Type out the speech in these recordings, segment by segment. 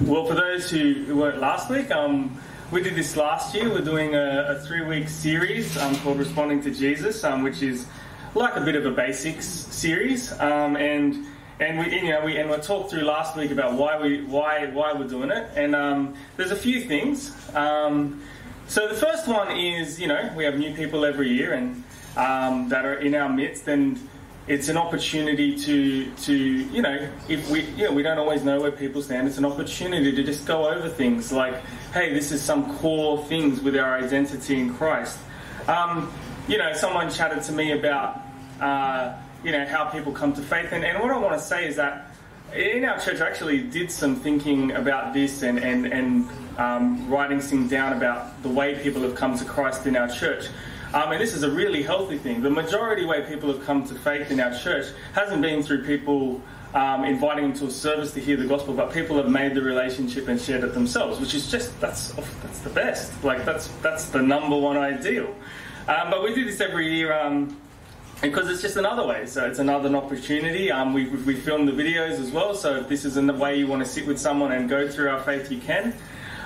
well, for those who weren't last week, um, we did this last year. We're doing a, a three-week series um, called "Responding to Jesus," um, which is like a bit of a basics series, um, and and we you know we and we talked through last week about why we why why we're doing it, and um, there's a few things. Um, so the first one is you know we have new people every year and that are in our midst, and it's an opportunity to to you know if we know we don't always know where people stand. It's an opportunity to just go over things like hey, this is some core things with our identity in Christ. Um, you know, someone chatted to me about uh, you know how people come to faith, and, and what I want to say is that in our church, I actually did some thinking about this and and and um, writing things down about the way people have come to Christ in our church. Um, and this is a really healthy thing. The majority way people have come to faith in our church hasn't been through people um, inviting them to a service to hear the gospel, but people have made the relationship and shared it themselves, which is just that's that's the best. Like that's that's the number one ideal. Um, but we do this every year um, because it's just another way. So it's another opportunity. Um, we, we film the videos as well. So if this is the way you want to sit with someone and go through our faith, you can.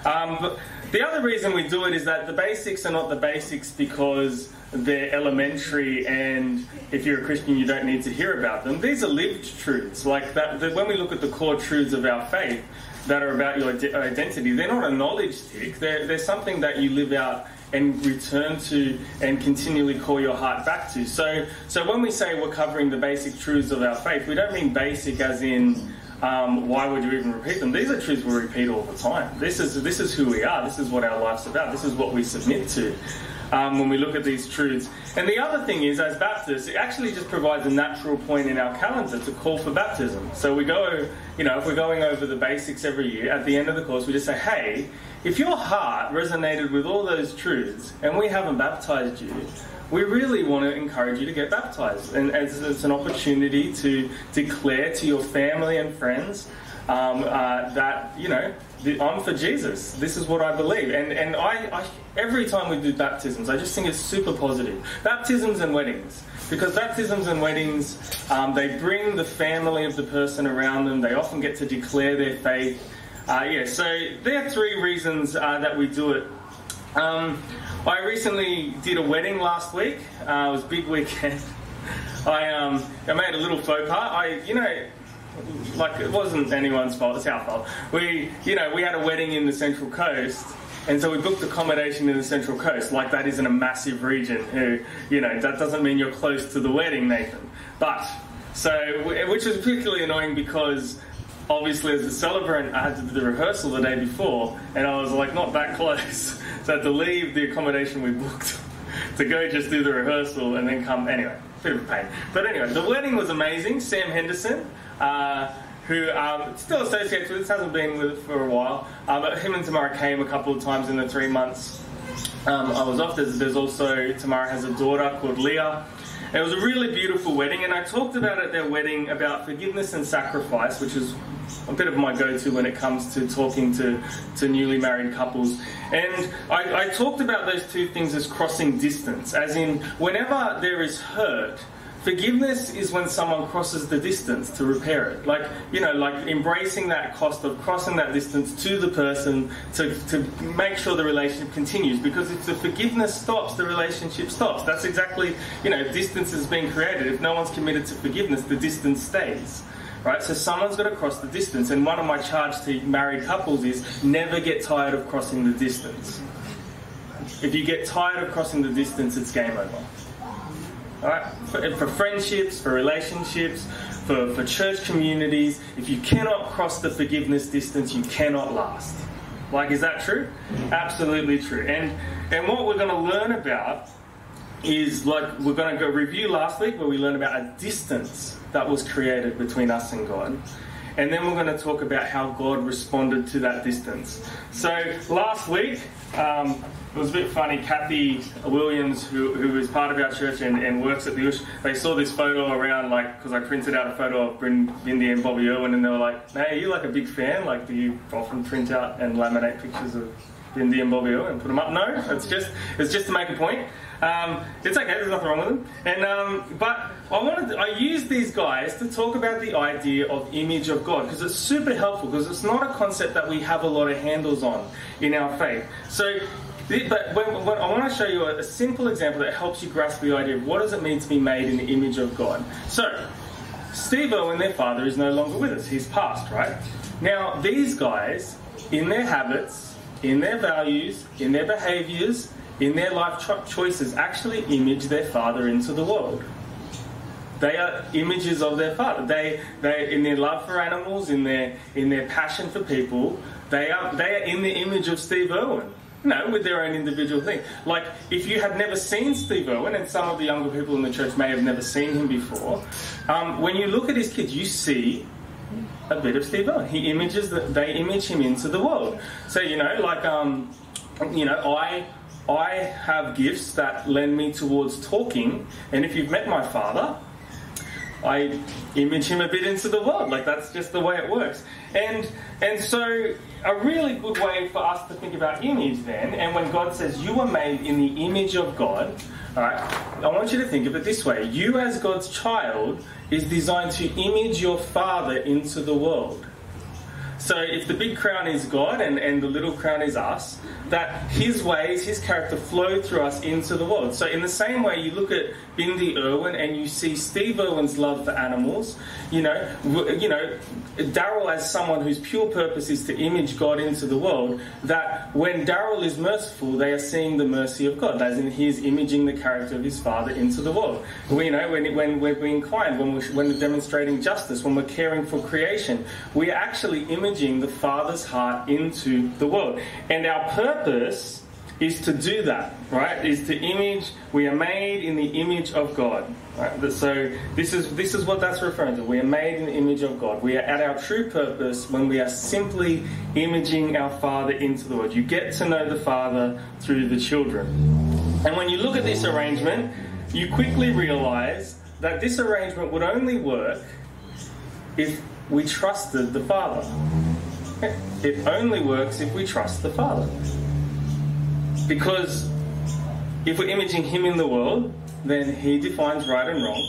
Um, the other reason we do it is that the basics are not the basics because they're elementary and if you're a Christian you don't need to hear about them. These are lived truths. Like that, that when we look at the core truths of our faith that are about your identity, they're not a knowledge tick. They're, they're something that you live out and return to and continually call your heart back to. So, so when we say we're covering the basic truths of our faith, we don't mean basic as in um, why would you even repeat them? These are truths we repeat all the time. This is this is who we are. This is what our life's about. This is what we submit to um, when we look at these truths. And the other thing is, as Baptists, it actually just provides a natural point in our calendar to call for baptism. So we go, you know, if we're going over the basics every year, at the end of the course, we just say, hey, if your heart resonated with all those truths and we haven't baptized you, we really want to encourage you to get baptized. And as it's an opportunity to declare to your family and friends um, uh, that, you know, I'm for Jesus. This is what I believe. And, and I, I, every time we do baptisms, I just think it's super positive. Baptisms and weddings. Because baptisms and weddings, um, they bring the family of the person around them. They often get to declare their faith. Uh, yeah, so there are three reasons uh, that we do it. Um, I recently did a wedding last week. Uh, it was a big weekend. I um, I made a little faux pas. I you know like it wasn't anyone's fault. It's our fault. We you know we had a wedding in the Central Coast. And so we booked accommodation in the Central Coast, like that isn't a massive region. Who, you know, that doesn't mean you're close to the wedding, Nathan. But so, which was particularly annoying because obviously as a celebrant, I had to do the rehearsal the day before, and I was like not that close, so I had to leave the accommodation we booked to go just do the rehearsal and then come. Anyway, bit of a pain. But anyway, the wedding was amazing. Sam Henderson. Uh, who um, still associates with us, hasn't been with it for a while, uh, but him and Tamara came a couple of times in the three months um, I was off. There's, there's also, Tamara has a daughter called Leah, it was a really beautiful wedding, and I talked about at their wedding about forgiveness and sacrifice, which is a bit of my go-to when it comes to talking to, to newly married couples. And I, I talked about those two things as crossing distance, as in whenever there is hurt, Forgiveness is when someone crosses the distance to repair it. Like, you know, like embracing that cost of crossing that distance to the person to, to make sure the relationship continues. Because if the forgiveness stops, the relationship stops. That's exactly, you know, distance is being created. If no one's committed to forgiveness, the distance stays. Right? So someone's got to cross the distance. And one of my charges to married couples is never get tired of crossing the distance. If you get tired of crossing the distance, it's game over. Right? For, for, friendships, for relationships, for, for church communities, if you cannot cross the forgiveness distance, you cannot last. Like, is that true? Absolutely true. And and what we're going to learn about is like we're going to go review last week where we learned about a distance that was created between us and God. And then we're going to talk about how God responded to that distance. So last week, um, it was a bit funny. Kathy Williams, who, who is part of our church and, and works at the Ush, they saw this photo around, like, because I printed out a photo of Bryn Bindi and Bobby Irwin, and they were like, "Hey, are you like a big fan? Like, do you often print out and laminate pictures of Bindi and Bobby Irwin and put them up?" No, it's just it's just to make a point. Um, it's okay. There's nothing wrong with them. And um, but I wanted to, I use these guys to talk about the idea of image of God because it's super helpful because it's not a concept that we have a lot of handles on in our faith. So but when, when, I want to show you a, a, simple example that helps you grasp the idea of what does it mean to be made in the image of God. So, Steve Irwin, their father, is no longer with us. He's passed, right? Now, these guys, in their habits, in their values, in their behaviors, in their life cho- choices, actually image their father into the world. They are images of their father. They, they, in their love for animals, in their, in their passion for people, they are, they are in the image of Steve Irwin. No, with their own individual thing. Like, if you had never seen Steve Irwin, and some of the younger people in the church may have never seen him before, um, when you look at his kids, you see a bit of Steve Irwin. He images that they image him into the world. So you know, like, um, you know, I I have gifts that lend me towards talking, and if you've met my father, I image him a bit into the world. Like that's just the way it works. And and so a really good way for us to think about image then, and when God says you were made in the image of God, alright, I want you to think of it this way. You as God's child is designed to image your father into the world. So if the big crown is God and, and the little crown is us, that his ways, his character flow through us into the world. So in the same way you look at Bindi Irwin and you see Steve Irwin's love for animals, you know, you know, Daryl as someone whose pure purpose is to image God into the world, that when Daryl is merciful, they are seeing the mercy of God, as in he is imaging the character of his father into the world. We, you know, when, when we're being kind, when we're, when we're demonstrating justice, when we're caring for creation, we are actually imaging the Father's heart into the world. And our purpose is to do that, right? Is to image. We are made in the image of God. Right? So this is this is what that's referring to. We are made in the image of God. We are at our true purpose when we are simply imaging our Father into the world. You get to know the Father through the children. And when you look at this arrangement, you quickly realize that this arrangement would only work if we trusted the Father. It only works if we trust the Father. Because if we're imaging Him in the world, then He defines right and wrong,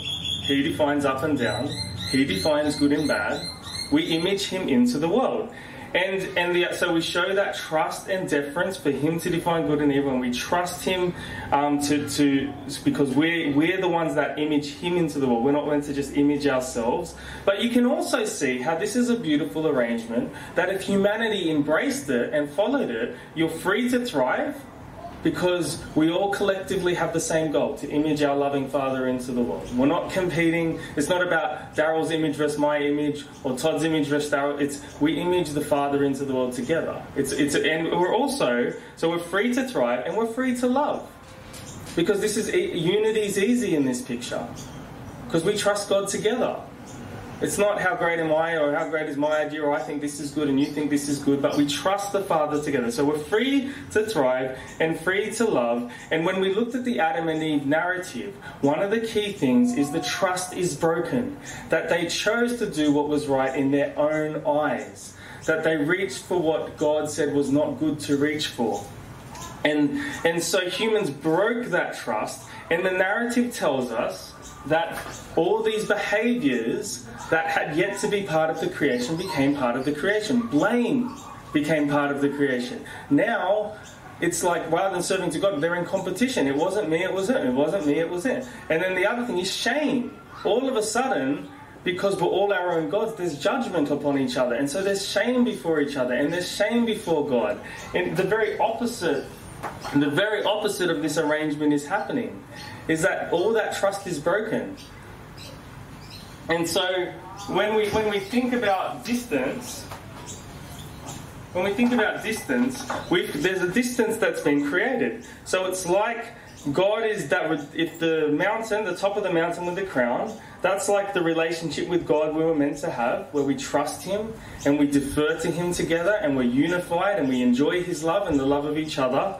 He defines up and down, He defines good and bad. We image Him into the world. And, and the, so we show that trust and deference for him to define good and evil, and we trust him um, to, to because we're, we're the ones that image him into the world. We're not meant to just image ourselves. But you can also see how this is a beautiful arrangement that if humanity embraced it and followed it, you're free to thrive because we all collectively have the same goal to image our loving Father into the world. We're not competing. It's not about Daryl's image versus my image or Todd's image versus Daryl. It's we image the Father into the world together. It's it's and we're also so we're free to thrive and we're free to love because this is unity is easy in this picture because we trust God together. It's not how great am I or how great is my idea or I think this is good and you think this is good, but we trust the Father together. So we're free to thrive and free to love. And when we looked at the Adam and Eve narrative, one of the key things is the trust is broken. That they chose to do what was right in their own eyes. That they reached for what God said was not good to reach for. And, and so humans broke that trust, and the narrative tells us that all these behaviors that had yet to be part of the creation became part of the creation. Blame became part of the creation. Now, it's like rather than serving to God, they're in competition. It wasn't me, it was it. It wasn't me, it was it. And then the other thing is shame. All of a sudden, because we're all our own gods, there's judgment upon each other. And so there's shame before each other, and there's shame before God. And the very opposite, the very opposite of this arrangement is happening. Is that all that trust is broken. And so when we when we think about distance, when we think about distance, there's a distance that's been created. So it's like God is that if the mountain, the top of the mountain with the crown, that's like the relationship with God we were meant to have, where we trust Him and we defer to Him together and we're unified and we enjoy His love and the love of each other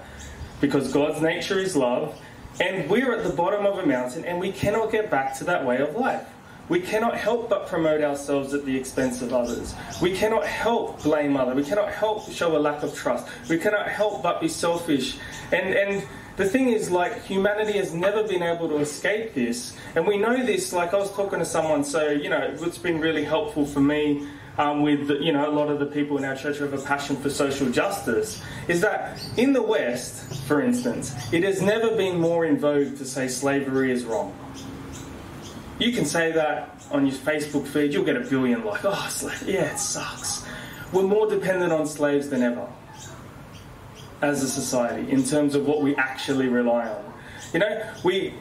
because God's nature is love. And we're at the bottom of a mountain and we cannot get back to that way of life. We cannot help but promote ourselves at the expense of others. We cannot help blame others. We cannot help show a lack of trust. We cannot help but be selfish. And, and the thing is, like, humanity has never been able to escape this. And we know this, like, I was talking to someone, so, you know, it's been really helpful for me um, with, you know, a lot of the people in our church who have a passion for social justice, is that in the West, for instance, it has never been more in vogue to say slavery is wrong. You can say that on your Facebook feed, you'll get a billion like, oh, yeah, it sucks. We're more dependent on slaves than ever as a society in terms of what we actually rely on. You know, we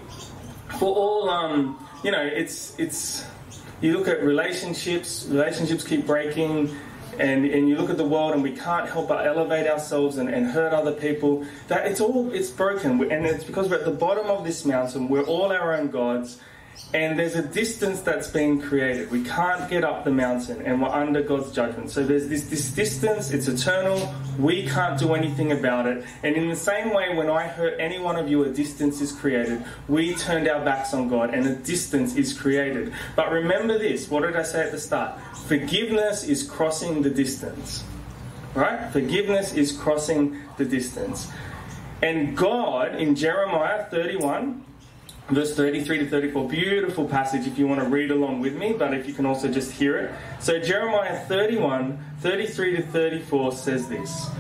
for all um, you know, it's it's you look at relationships, relationships keep breaking, and, and you look at the world and we can't help but elevate ourselves and, and hurt other people. That it's all it's broken, and it's because we're at the bottom of this mountain. We're all our own gods and there's a distance that's been created. We can't get up the mountain, and we're under God's judgment. So there's this, this distance, it's eternal. We can't do anything about it. And in the same way, when I hurt any one of you, a distance is created. We turned our backs on God, and a distance is created. But remember this what did I say at the start? Forgiveness is crossing the distance. Right? Forgiveness is crossing the distance. And God, in Jeremiah 31, verse 33 to 34. Beautiful passage if you want to read along with me, but if you can also just hear it. So, Jeremiah 31, 33 to 34 says this.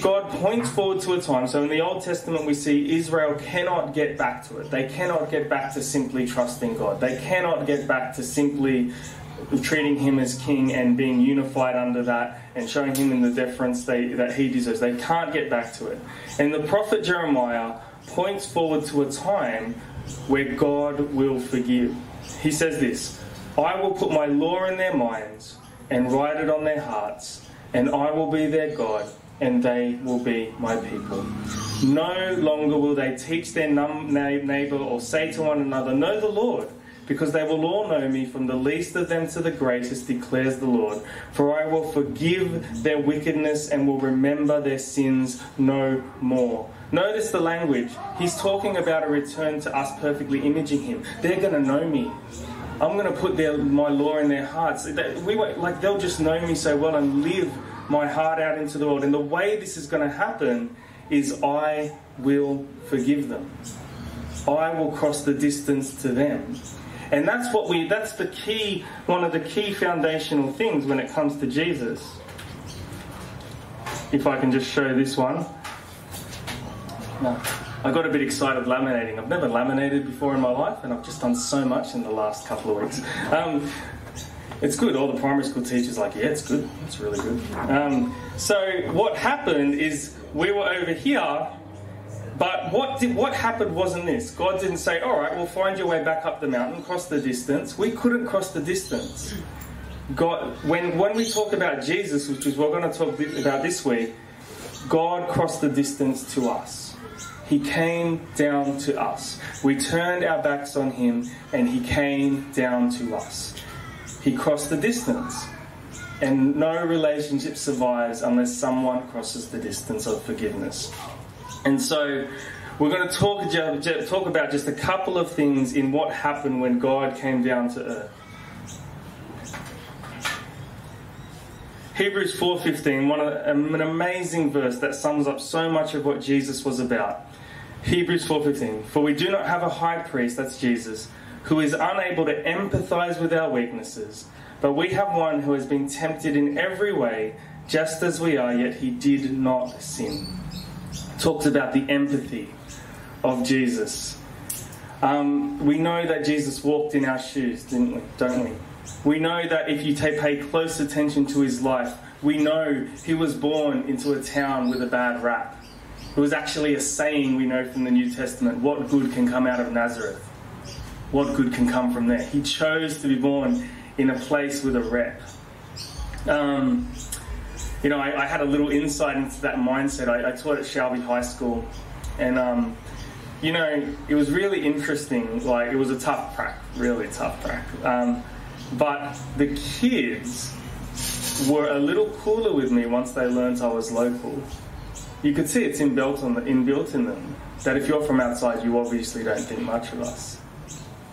God points forward to a time. So in the Old Testament, we see Israel cannot get back to it. They cannot get back to simply trusting God. They cannot get back to simply treating Him as King and being unified under that and showing Him in the deference they, that He deserves. They can't get back to it. And the prophet Jeremiah points forward to a time where God will forgive. He says this I will put my law in their minds and write it on their hearts, and I will be their God, and they will be my people. No longer will they teach their neighbor or say to one another, Know the Lord because they will all know me from the least of them to the greatest, declares the Lord. For I will forgive their wickedness and will remember their sins no more. Notice the language. He's talking about a return to us perfectly imaging him. They're going to know me. I'm going to put their, my law in their hearts. We like they'll just know me so well and live my heart out into the world. And the way this is going to happen is I will forgive them. I will cross the distance to them. And that's what we that's the key one of the key foundational things when it comes to Jesus. If I can just show this one. No. I got a bit excited laminating. I've never laminated before in my life, and I've just done so much in the last couple of weeks. Um, it's good. All the primary school teachers like, yeah, it's good. It's really good. Um, so what happened is we were over here but what did, what happened wasn't this. God didn't say, "All right, we'll find your way back up the mountain, cross the distance." We couldn't cross the distance. God, when when we talk about Jesus, which is what we're going to talk about this week, God crossed the distance to us. He came down to us. We turned our backs on him, and he came down to us. He crossed the distance. And no relationship survives unless someone crosses the distance of forgiveness. And so we're going to talk, uh, talk about just a couple of things in what happened when God came down to earth. Hebrews 4:15, one um, an amazing verse that sums up so much of what Jesus was about. Hebrews 4:15, for we do not have a high priest, that's Jesus, who is unable to empathize with our weaknesses, but we have one who has been tempted in every way, just as we are, yet he did not sin talks about the empathy of Jesus. Um, we know that Jesus walked in our shoes, didn't we? Don't we? We know that if you pay close attention to his life, we know he was born into a town with a bad rap. It was actually a saying we know from the New Testament what good can come out of Nazareth? What good can come from there? He chose to be born in a place with a rep. Um, you know, I, I, had a little insight into that mindset. I, I taught at Shelby High School, and um, you know, it was really interesting. Like, it was a tough prac, really tough prac. Um, but the kids were a little cooler with me once they learned I was local. You could see it's inbuilt on the, inbuilt in them that if you're from outside, you obviously don't think much of us.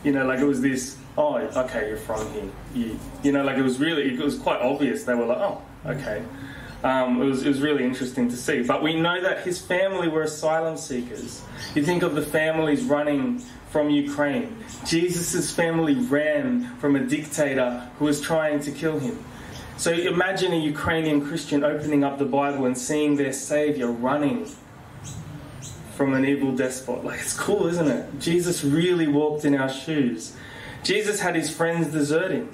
You know, like it was this. Oh, okay, you're from here. You, you know, like it was really, it was quite obvious. They were like, oh, okay. Um, it, was, it was really interesting to see. But we know that his family were asylum seekers. You think of the families running from Ukraine. Jesus' family ran from a dictator who was trying to kill him. So imagine a Ukrainian Christian opening up the Bible and seeing their Savior running from an evil despot. Like, it's cool, isn't it? Jesus really walked in our shoes. Jesus had his friends desert him.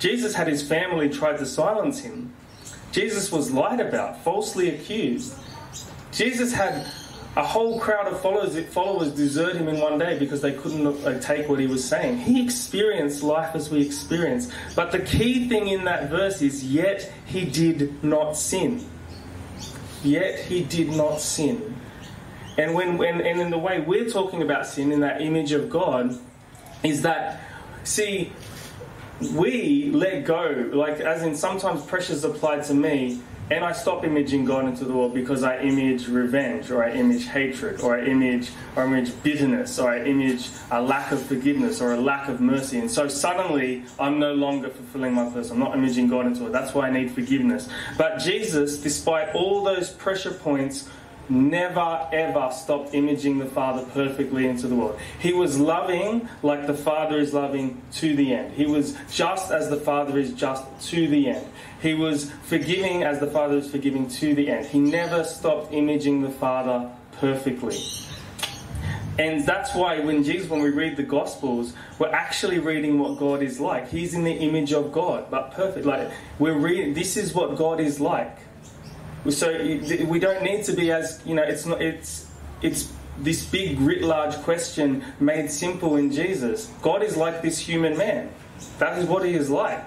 Jesus had his family tried to silence him. Jesus was lied about, falsely accused. Jesus had a whole crowd of followers, followers desert him in one day because they couldn't uh, take what he was saying. He experienced life as we experience. But the key thing in that verse is, yet he did not sin. Yet he did not sin. And when, when and in the way we're talking about sin in that image of God, is that see we let go, like as in sometimes pressures applied to me, and I stop imaging God into the world because I image revenge, or I image hatred, or I image or I image bitterness, or I image a lack of forgiveness, or a lack of mercy. And so suddenly I'm no longer fulfilling my purpose. I'm not imaging God into it. That's why I need forgiveness. But Jesus, despite all those pressure points, never ever stopped imaging the Father perfectly into the world. He was loving like the Father is loving to the end. He was just as the Father is just to the end. He was forgiving as the Father is forgiving to the end. He never stopped imaging the Father perfectly. And that's why when Jesus, when we read the Gospels, we're actually reading what God is like. He's in the image of God, but perfect. Like we're reading, this is what God is like. So we don't need to be as you know. It's not. It's it's this big, writ large question made simple in Jesus. God is like this human man. That is what he is like.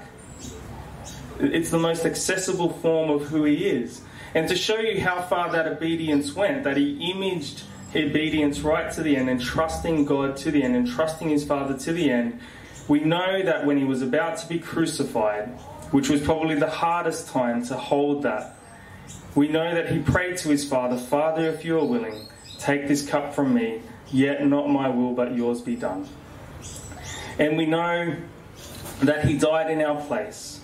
It's the most accessible form of who he is. And to show you how far that obedience went, that he imaged obedience right to the end and trusting God to the end and trusting his Father to the end, we know that when he was about to be crucified, which was probably the hardest time to hold that we know that he prayed to his Father, Father, if you are willing, take this cup from me, yet not my will, but yours be done. And we know that he died in our place.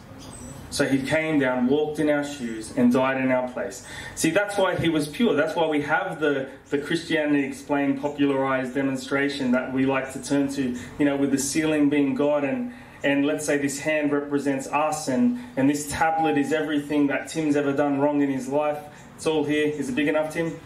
So he came down, walked in our shoes, and died in our place. See, that's why he was pure. That's why we have the, the Christianity explained, popularized demonstration that we like to turn to, you know, with the ceiling being God and, and let's say this hand represents us and, and this tablet is everything that Tim's ever done wrong in his life. It's all here. Is it big enough, Tim?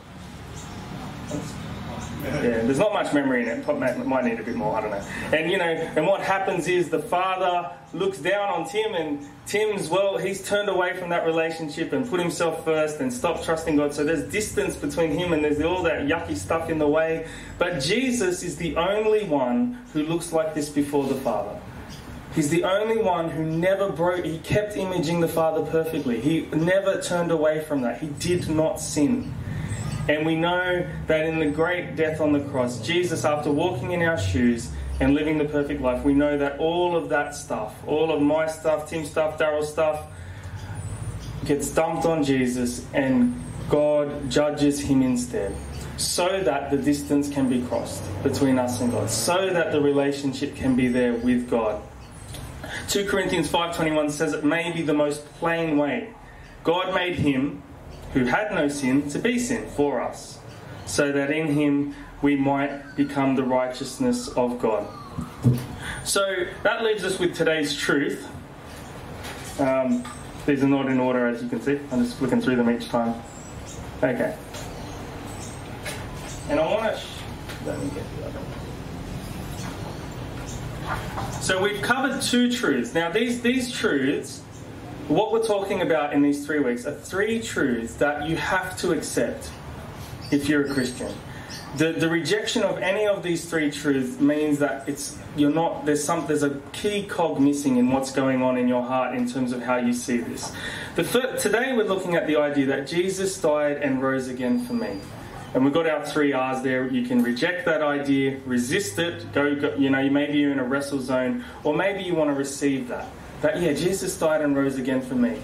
Yeah, there's not much memory in it. It might need a bit more. I don't know. And you know, and what happens is the father looks down on Tim, and Tim's well, he's turned away from that relationship and put himself first and stopped trusting God. So there's distance between him, and there's all that yucky stuff in the way. But Jesus is the only one who looks like this before the Father. He's the only one who never broke, he kept imaging the Father perfectly. He never turned away from that. He did not sin. And we know that in the great death on the cross, Jesus, after walking in our shoes and living the perfect life, we know that all of that stuff, all of my stuff, Tim's stuff, Daryl's stuff, gets dumped on Jesus and God judges him instead so that the distance can be crossed between us and God, so that the relationship can be there with God. 2 Corinthians 5:21 says it may be the most plain way. God made him who had no sin to be sin for us, so that in him we might become the righteousness of God. So that leaves us with today's truth. Um, these are not in order as you can see. I'm just looking through them each time. Okay. And I want to. Sh- let me get the other one. So we've covered two truths. Now these these truths, what we're talking about in these three weeks are three truths that you have to accept if you're a Christian. The, the rejection of any of these three truths means that it's you're not there's some there's a key cog missing in what's going on in your heart in terms of how you see this. The first, today we're looking at the idea that Jesus died and rose again for me. And we've got our three R's there. You can reject that idea, resist it, go, go, you know, maybe you're in a wrestle zone, or maybe you want to receive that. That, yeah, Jesus died and rose again for me.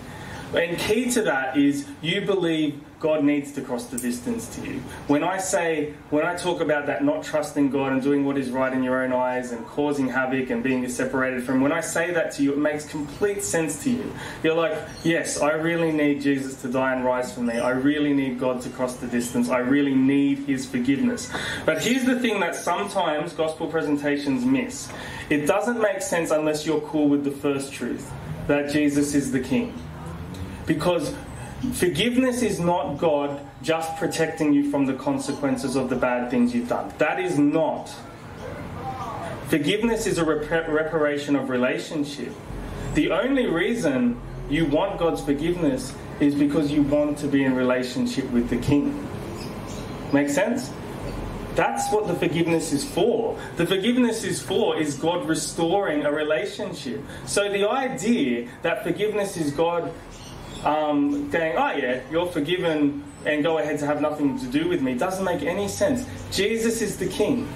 And key to that is you believe God needs to cross the distance to you. When I say, when I talk about that not trusting God and doing what is right in your own eyes and causing havoc and being separated from, when I say that to you, it makes complete sense to you. You're like, yes, I really need Jesus to die and rise for me. I really need God to cross the distance. I really need His forgiveness. But here's the thing that sometimes gospel presentations miss it doesn't make sense unless you're cool with the first truth that Jesus is the King. Because Forgiveness is not God just protecting you from the consequences of the bad things you've done. That is not. Forgiveness is a rep- reparation of relationship. The only reason you want God's forgiveness is because you want to be in relationship with the King. Make sense? That's what the forgiveness is for. The forgiveness is for is God restoring a relationship. So the idea that forgiveness is God um, going, oh yeah, you're forgiven and go ahead to have nothing to do with me doesn't make any sense. Jesus is the king.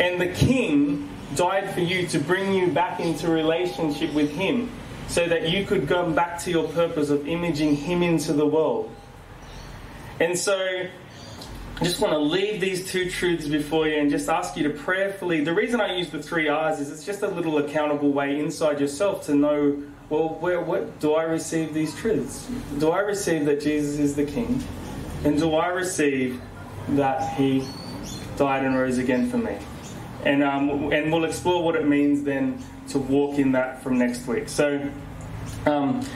And the king died for you to bring you back into relationship with him so that you could go back to your purpose of imaging him into the world. And so I just want to leave these two truths before you and just ask you to prayerfully. The reason I use the three R's is it's just a little accountable way inside yourself to know well, where, what, do I receive these truths? Do I receive that Jesus is the King? And do I receive that He died and rose again for me? And, um, and we'll explore what it means then to walk in that from next week. So um,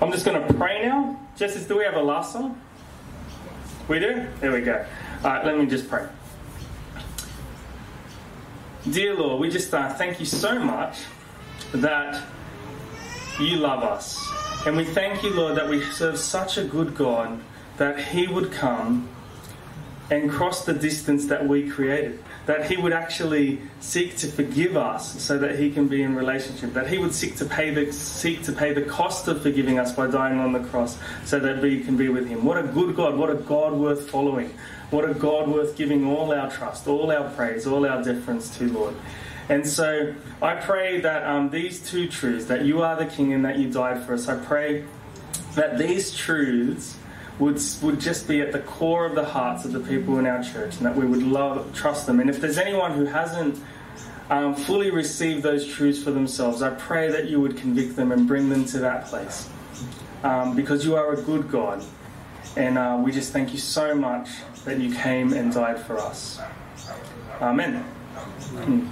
I'm just going to pray now. Justice, do we have a last song? We do? There we go. All right, let me just pray. Dear Lord, we just uh, thank you so much that you love us. And we thank you, Lord, that we serve such a good God that He would come and cross the distance that we created. That He would actually seek to forgive us so that He can be in relationship. That He would seek to pay the seek to pay the cost of forgiving us by dying on the cross so that we can be with Him. What a good God, what a God worth following. What a God worth giving all our trust, all our praise, all our deference to, Lord. And so I pray that um, these two truths, that you are the King and that you died for us, I pray that these truths would, would just be at the core of the hearts of the people in our church and that we would love, trust them. And if there's anyone who hasn't um, fully received those truths for themselves, I pray that you would convict them and bring them to that place. Um, because you are a good God. And uh, we just thank you so much that you came and died for us. Amen. Mm.